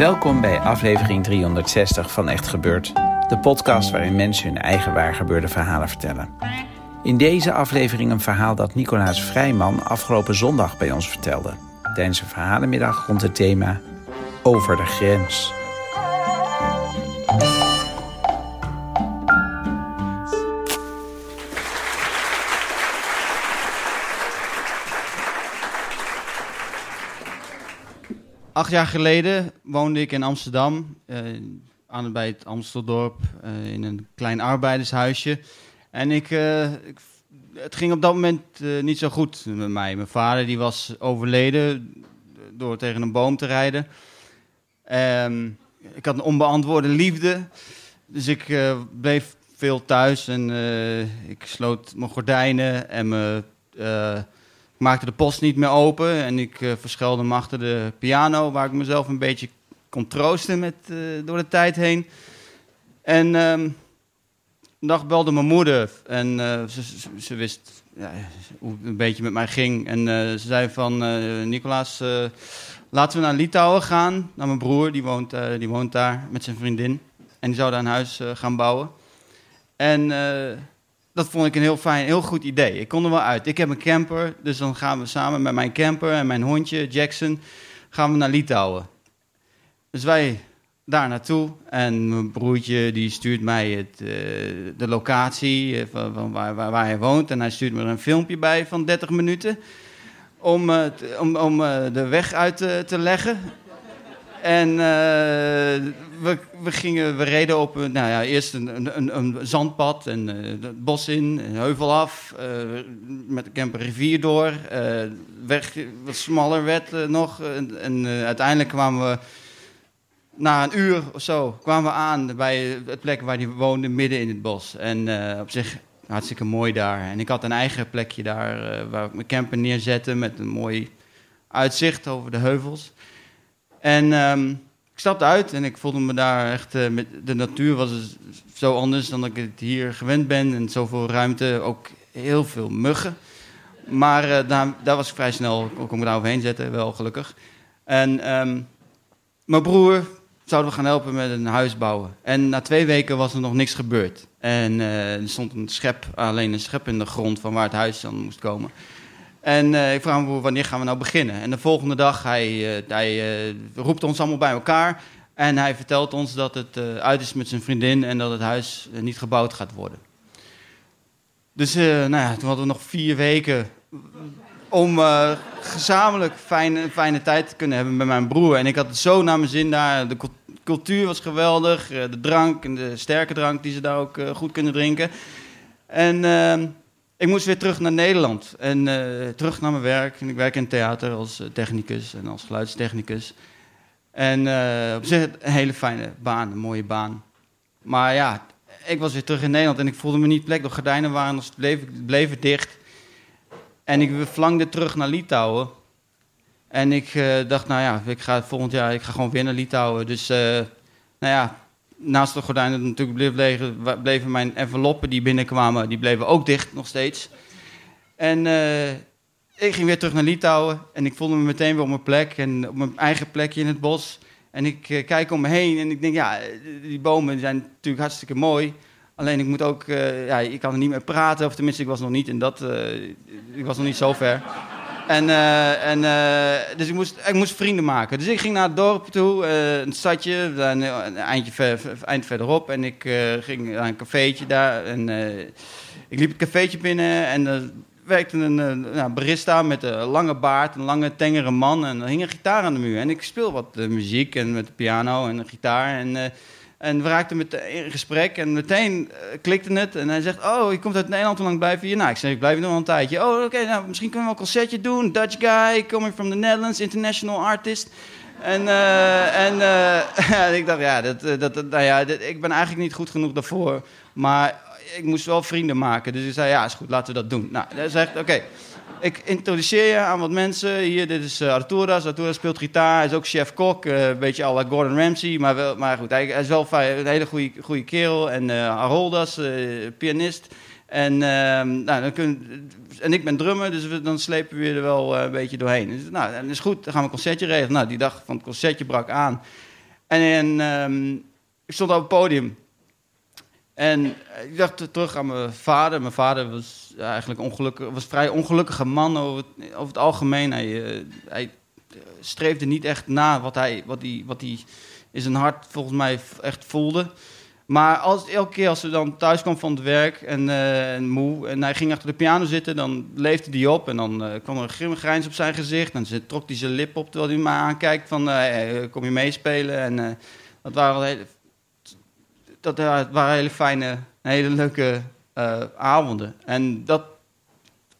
Welkom bij aflevering 360 van Echt Gebeurd. De podcast waarin mensen hun eigen waargebeurde verhalen vertellen. In deze aflevering een verhaal dat Nicolaas Vrijman afgelopen zondag bij ons vertelde. Tijdens een verhalenmiddag rond het thema Over de grens. Acht jaar geleden woonde ik in Amsterdam, uh, aan, bij het Amsteldorp, uh, in een klein arbeidershuisje. En ik, ik het ging op dat moment niet zo goed met mij. Mijn vader die was overleden door tegen een boom te rijden. Um, ik had een onbeantwoorde liefde, dus ik bleef veel thuis en ik sloot mijn gordijnen en mijn maakte de post niet meer open en ik uh, verschuilde me achter de piano, waar ik mezelf een beetje kon troosten met, uh, door de tijd heen. En um, een dag belde mijn moeder en ze, ze, ze, wist ja, hoe het een beetje met mij ging. En ze zei van, Nicolaas, laten we naar Litouwen gaan, naar mijn broer, die woont, die woont daar met zijn vriendin. En die zou daar een huis gaan bouwen. En dat vond ik een heel fijn, heel goed idee. Ik kon er wel uit. Ik heb een camper, dus dan gaan we samen met mijn camper en mijn hondje Jackson gaan we naar Litouwen. Dus wij daar naartoe en mijn broertje die stuurt mij het, uh, de locatie van, van waar, waar, hij woont en hij stuurt me er een filmpje bij van 30 minuten om, om, om uh, de weg uit te leggen. En we, we, gingen, we reden op nou ja, eerst een, een, een zandpad en uh, het bos in, een heuvel af, uh, met de camper rivier door. Weg wat smaller werd nog. En, en uiteindelijk kwamen we, na een uur of zo, kwamen we aan bij het plek waar hij woonde, midden in het bos. En op zich hartstikke mooi daar. En ik had een eigen plekje daar waar ik mijn camper neerzette met een mooi uitzicht over de heuvels. En... Um, ik stapte uit en ik voelde me daar echt. Uh, met, de natuur was dus zo anders dan ik het hier gewend ben. En zoveel ruimte, ook heel veel muggen. Maar uh, daar, daar, was ik vrij snel, kon ik me daar overheen zetten, wel gelukkig. En um, mijn broer zouden we gaan helpen met een huis bouwen. En na twee weken was er nog niks gebeurd. En uh, er stond een schep, alleen een schep in de grond van waar het huis dan moest komen. En uh, ik vraag hem, wanneer gaan we nou beginnen? En de volgende dag, hij, uh, hij uh, roept ons allemaal bij elkaar. En hij vertelt ons dat het uit is met zijn vriendin en dat het huis niet gebouwd gaat worden. Dus nou ja, toen hadden we nog vier weken om gezamenlijk fijne, fijne tijd te kunnen hebben met mijn broer. En ik had het zo naar mijn zin daar. De cultuur was geweldig. de drank en de sterke drank die ze daar ook goed kunnen drinken. En ehm, ik moest weer terug naar Nederland en uh, terug naar mijn werk. En ik werk in theater als eh, technicus en als geluidstechnicus. En uh, op zich een hele fijne baan, een mooie baan. Maar ja, ik was weer terug in Nederland en ik voelde me niet plek. De gordijnen waren nog bleven, bleven dicht. En ik verlangde terug naar Litouwen. En ik dacht, nou ja, ik ga volgend jaar ik ga gewoon weer naar Litouwen. Dus nou ja, naast de gordijnen natuurlijk bleven, bleven mijn enveloppen die binnenkwamen, die bleven ook dicht nog steeds. En uh, ik ging weer terug naar Litouwen en ik voelde me meteen weer op mijn plek en op mijn eigen plekje in het bos. En ik uh, kijk om me heen en ik denk, ja, die bomen zijn natuurlijk hartstikke mooi. Alleen ik moet ook, uh, ja, ik kan er niet meer praten, of tenminste, ik was nog niet in dat, ik was nog niet zo ver. En, uh, en, uh, dus ik moest, ik moest vrienden maken. Dus ik ging naar het dorp toe, uh, een stadje, een, een eindje eind verderop. En ik ging naar een cafeetje daar. En ik liep het cafeetje binnen en er werkte een nou, barista met een lange baard, een lange, tengere man. En er hing een gitaar aan de muur. En ik speel wat muziek en met de piano en de gitaar. En en we raakten met in gesprek en meteen uh, klikte het. En hij zegt, oh, je komt uit Nederland, hoe lang blijf je hier? Nou, ik zeg, ik blijf nog een tijdje. Oh, oké, nou, misschien kunnen we wel een concertje doen. Dutch guy, coming from the Netherlands, international artist. En, uh, en uh, ik dacht, ja, dat, dat, nou ja dat, ik ben eigenlijk niet goed genoeg daarvoor. Maar ik moest wel vrienden maken. Dus ik zei, ja, is goed, laten we dat doen. Nou, hij zegt, oké. Ik introduceer je aan wat mensen. Hier, dit is Arturas. Arturas speelt gitaar. Hij is ook chef-kok. Uh, een beetje à Gordon Ramsay. Maar, wel, maar goed, hij, is wel een hele goede, goede kerel. En uh, Haroldas, pianist. En, ehm, nou, dan kun, en ik ben drummer, dus we, dan slepen we er wel een beetje doorheen. Dus, nou, dat is goed, dan gaan we een concertje regelen. Nou, die dag van het concertje brak aan. En ehm, ik stond op het podium. En ik dacht terug aan mijn vader. Mijn vader was eigenlijk ongelukkig, was een vrij ongelukkige man over het, het algemeen. Hij, uh, hij streefde niet echt na wat hij, wat, hij, wat hij in zijn hart volgens mij echt voelde. Maar als, elke keer als hij dan thuis kwam van het werk en, moe en hij ging achter de piano zitten, dan leefde hij op en dan kwam er een grimmig grijns op zijn gezicht. En trok hij zijn lip op terwijl hij me aankijkt van, kom je meespelen? En dat waren hele, dat waren hele fijne, hele leuke avonden. En dat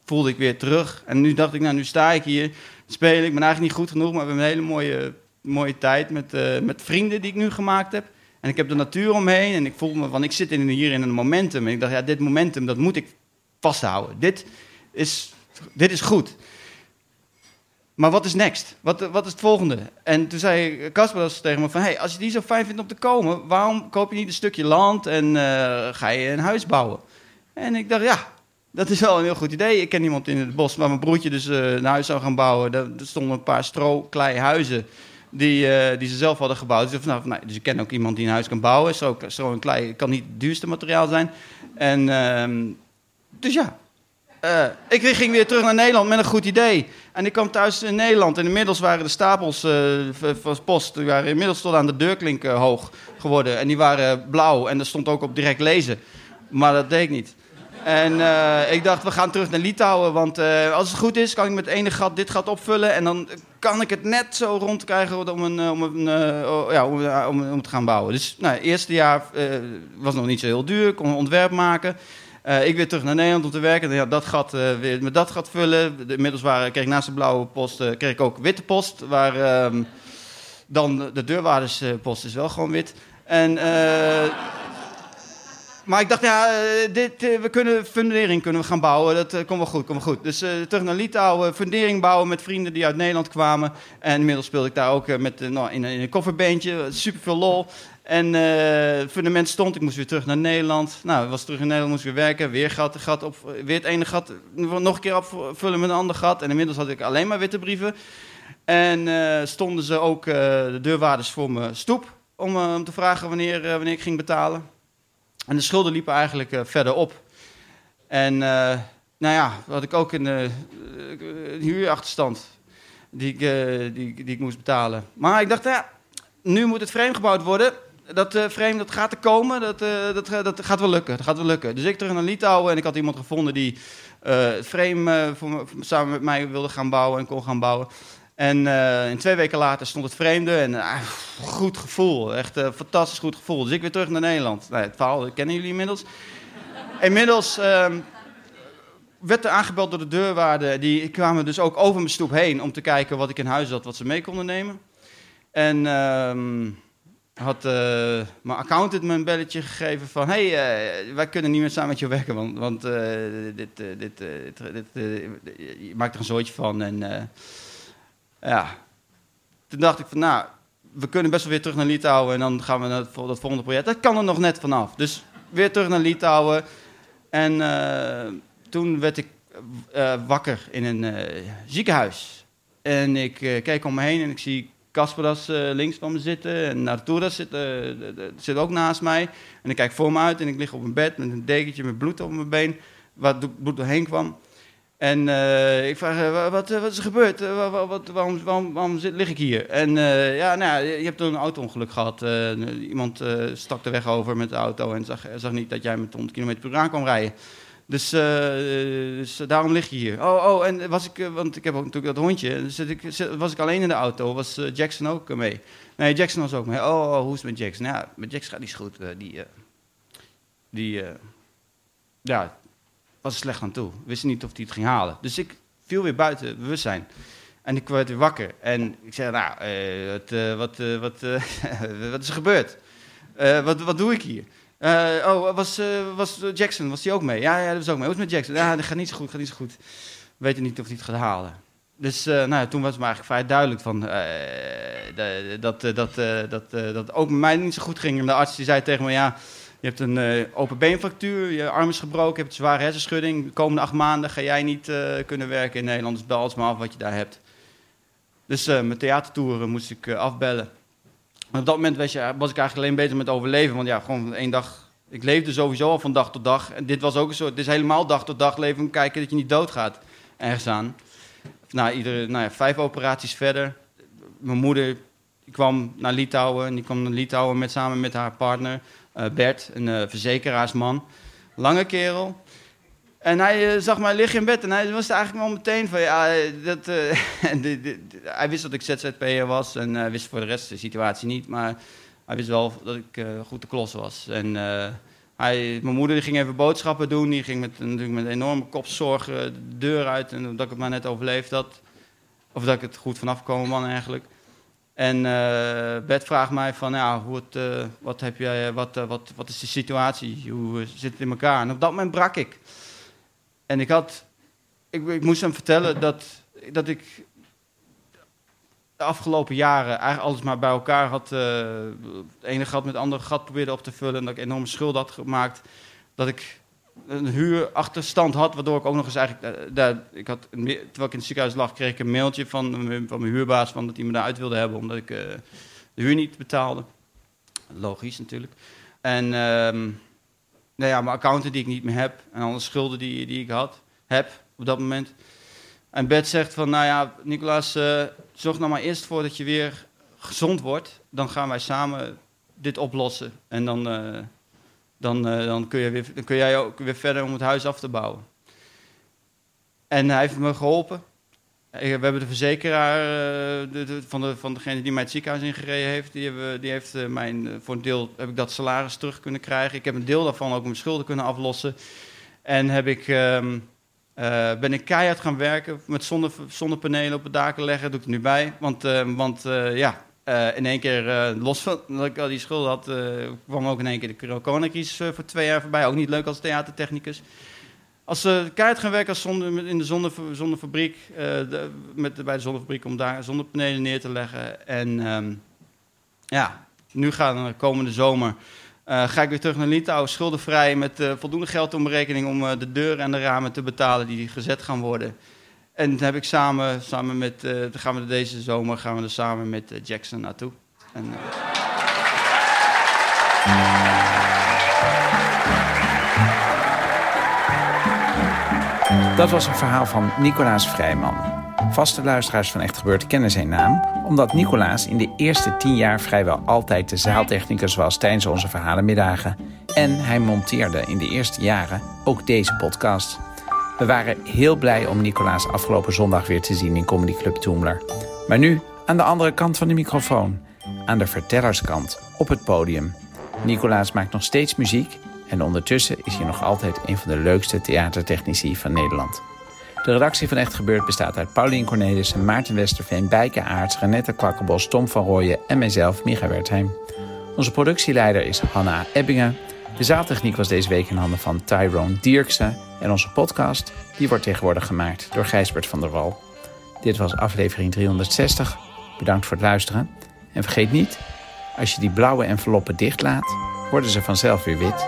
voelde ik weer terug. En nu dacht ik, nou nu sta ik hier, speel ik, ben eigenlijk niet goed genoeg, maar we hebben een hele mooie, mooie tijd met, met vrienden die ik nu gemaakt heb. En ik heb de natuur omheen en ik voel me van, ik zit in, hier in een momentum. En ik dacht, ja, dit momentum, dat moet ik vasthouden. Dit is, dit is goed. Maar wat is next? Wat, wat is het volgende? En toen zei Casper tegen me van... Hey, als je die zo fijn vindt om te komen... waarom koop je niet een stukje land en uh, ga je een huis bouwen? En ik dacht, ja, dat is wel een heel goed idee. Ik ken iemand in het bos waar mijn broertje dus uh, een huis zou gaan bouwen. Er stonden een paar stro klei huizen die, uh, die ze zelf hadden gebouwd. Dus, nou, nou, dus ik ken ook iemand die een huis kan bouwen. Zo, zo een klei kan niet het duurste materiaal zijn. En, uh, dus ja, uh, ik ging weer terug naar Nederland met een goed idee. En ik kwam thuis in Nederland. En inmiddels waren de stapels van post die waren inmiddels tot aan de deurklink hoog geworden. En die waren blauw. En er stond ook op direct lezen. Maar dat deed ik niet. En ik dacht, we gaan terug naar Litouwen. Want als het goed is, kan ik met ene gat dit gat opvullen. En dan kan ik het net zo rondkrijgen om, een, om, een, uh, ja, om, om, te gaan bouwen. Dus nou, het eerste jaar was nog niet zo heel duur. Kon een ontwerp maken. Ik weer terug naar Nederland om te werken. Ja, dat gat, weer met dat gat vullen. Inmiddels waren, kreeg ik naast de blauwe post kreeg ik ook witte post. Waar ehm, dan de deurwaarderspost is wel gewoon wit. En maar ik dacht, ja, eh, dit, eh, we kunnen fundering kunnen we gaan bouwen. Dat uh, komt wel goed, komt wel goed. Dus uh, terug naar Litouwen, fundering bouwen met vrienden die uit Nederland kwamen. En inmiddels speelde ik daar ook met, nou, in, een kofferbeentje. Super veel lol. En het fundament stond, ik moest weer terug naar Nederland. Nou, ik was terug in Nederland, moest weer werken. Weer gat, gat op, weer het ene gat, nog een keer opvullen met een ander gat. En inmiddels had ik alleen maar witte brieven. En stonden ze ook de deurwaarders voor mijn stoep om, om te vragen wanneer, wanneer ik ging betalen. En de schulden liepen eigenlijk uh, verder op. En uh, nou ja, had ik ook een, uh, een huurachterstand die ik, die, die, ik moest betalen. Maar ik dacht, ja, nu moet het frame gebouwd worden. Dat frame dat gaat er komen, dat, dat, dat gaat wel lukken. Dat gaat wel lukken. Dus ik terug naar Litouwen en ik had iemand gevonden die het frame samen met mij wilde gaan bouwen en kon gaan bouwen. En uh, twee weken later stond het vreemde en uh, goed gevoel, echt een fantastisch goed gevoel. Dus ik weer terug naar Nederland. Nou, het verhaal kennen jullie inmiddels. Inmiddels uh, werd er aangebeld door de deurwaarden. Die kwamen dus ook over mijn stoep heen om te kijken wat ik in huis had, wat ze mee konden nemen. En ehm, had mijn accountant me een belletje gegeven van... hé, hey, wij kunnen niet meer samen met je werken, want, want dit, dit, dit, dit je maakt er een zooitje van en... Ja, toen dacht ik van, nou, we kunnen best wel weer terug naar Litouwen en dan gaan we naar dat volgende project. Dat kan er nog net vanaf. Dus weer terug naar Litouwen. En uh, toen werd ik uh, wakker in een uh, ziekenhuis. En ik keek om me heen en ik zie Kasperas links van me zitten. En Arturas zit, zit ook naast mij. En ik kijk voor me uit en ik lig op een bed met een dekentje met bloed op mijn been. Waar bloed doorheen kwam. En uh, ik vraag, uh, wat, wat, is er gebeurd? Uh, wat, waarom, waarom, zit, lig ik hier? En ja, nou, je hebt een auto-ongeluk gehad. iemand stak de weg over met de auto en zag, zag niet dat jij met 100 km per uur aan kwam rijden. Dus, dus daarom lig je hier. Oh, oh, en was ik, want ik heb ook natuurlijk dat hondje. Dus ik, was ik alleen in de auto? Was Jackson ook mee? Nee, Jackson was ook mee. Oh, oh hoe is het met Jackson? Ja, met Jackson gaat niet goed. die, die, ja, was er slecht aan toe. Wist niet of hij het ging halen. Dus ik viel weer buiten bewustzijn. En ik werd weer wakker. En ik zei, nou, uh, wat, uh, wat, uh, wat, wat is er gebeurd? wat, wat doe ik hier? oh, was, was Jackson, was hij ook mee? Ja, ja, dat was ook mee. Hoe is met Jackson? Ja, dat gaat niet zo goed, gaat niet zo goed. We weten niet of hij het gaat halen. Dus nou, toen was het me eigenlijk vrij duidelijk van, dat, dat, dat, dat ook met mij niet zo goed ging. En de arts die zei tegen me, ja, je hebt een uh, open beenfractuur, je arm is gebroken, je hebt een zware hersenschudding. De komende acht maanden ga jij niet uh, kunnen werken in Nederland, dus bel maar af wat je daar hebt. Dus uh, mijn theatertoeren moest ik afbellen. op dat moment was, je, was ik eigenlijk alleen bezig met overleven. Want ja, gewoon één dag. Ik leefde sowieso al van dag tot dag. En dit was ook een soort. Het is helemaal dag tot dag leven. Kijken dat je niet doodgaat. Ergens aan. Nou, iedere, nou ja, vijf operaties verder. Mijn moeder kwam naar Litouwen. En die kwam naar Litouwen met, samen met haar partner uh, Bert, een uh, verzekeraarsman. Lange kerel. En hij uh, zag mij liggen in bed en hij was eigenlijk wel meteen van ja, dat, hij wist dat ik ZZP'er was en wist voor de rest de situatie niet, maar hij wist wel dat ik goed te klos was. En hij, mijn moeder die ging even boodschappen doen, die ging met, natuurlijk met enorme kopzorgen de deur uit en dat ik het maar net overleefd had. Of dat ik het goed vanaf komen man eigenlijk. En uh, Bert vraagt mij van, ja, hoe het, uh, wat, heb jij, wat, uh, wat, wat is de situatie? Hoe zit het in elkaar? En op dat moment brak ik. En ik had, ik, ik moest hem vertellen dat, dat ik de afgelopen jaren eigenlijk alles maar bij elkaar had, het ene gat met het andere gat probeerde op te vullen. En dat ik enorme schulden had gemaakt. Dat ik een huurachterstand had, waardoor ik ook nog eens eigenlijk... Uh, daar, ik had, terwijl ik in het ziekenhuis lag, kreeg ik een mailtje van, van mijn huurbaas... Van dat hij me daaruit wilde hebben, omdat ik uh, de huur niet betaalde. Logisch natuurlijk. En um, nou ja, mijn accounten die ik niet meer heb... en alle schulden die, die ik had, heb op dat moment. En Bert zegt van, nou ja, Nicolaas, uh, zorg nou maar eerst voor dat je weer gezond wordt. Dan gaan wij samen dit oplossen. En dan dan, kun je weer, dan kun jij ook weer verder om het huis af te bouwen. En hij heeft me geholpen. We hebben de verzekeraar uh, de, van, de, van degene die mij het ziekenhuis ingereden heeft, die, hebben, die heeft mijn, voor een deel heb ik dat salaris terug kunnen krijgen. Ik heb een deel daarvan ook mijn schulden kunnen aflossen. En heb ik, uh, ben ik keihard gaan werken met zonne, zonnepanelen op het daken leggen. Dat doe ik er nu bij. Want, want ja, uh, in één keer, uh, los van dat ik al die schulden had, uh, kwam ook in één keer de coronacrisis voor twee jaar voorbij. Ook niet leuk als theatertechnicus. Als ze keihard gaan werken in de zonne, zonnefabriek, met, bij de zonnefabriek om daar zonnepanelen neer te leggen. En um, ja, nu gaan de komende zomer ga ik weer terug naar Litouwen, schuldenvrij, met voldoende geld om berekening om de deuren en de ramen te betalen die gezet gaan worden. En dan heb ik samen, samen met, uh, dan gaan we deze zomer gaan we er samen met uh, Jackson naartoe. En, uh... Dat was een verhaal van Nicolaas Vrijman. Vaste luisteraars van Echt Gebeurd kennen zijn naam, omdat Nicolaas in de eerste tien jaar vrijwel altijd de zaaltechnicus was tijdens onze verhalenmiddagen. En hij monteerde in de eerste jaren ook deze podcast. We waren heel blij om Nicolaas afgelopen zondag weer te zien in Comedy Club Toemler. Maar nu aan de andere kant van de microfoon, aan de vertellerskant, op het podium. Nicolaas maakt nog steeds muziek en ondertussen is hij nog altijd een van de leukste theatertechnici van Nederland. De redactie van Echt Gebeurd bestaat uit Paulien Cornelissen, Maarten Westerveen, Bijke Aarts, Renette Kwakkenbos, Tom van Rooyen en mijzelf, Micha Wertheim. Onze productieleider is Hanna Ebbingen. De zaaltechniek was deze week in handen van Tyrone Dierksen. En onze podcast die wordt tegenwoordig gemaakt door Gijsbert van der Wal. Dit was aflevering 360. Bedankt voor het luisteren. En vergeet niet, als je die blauwe enveloppen dichtlaat, worden ze vanzelf weer wit.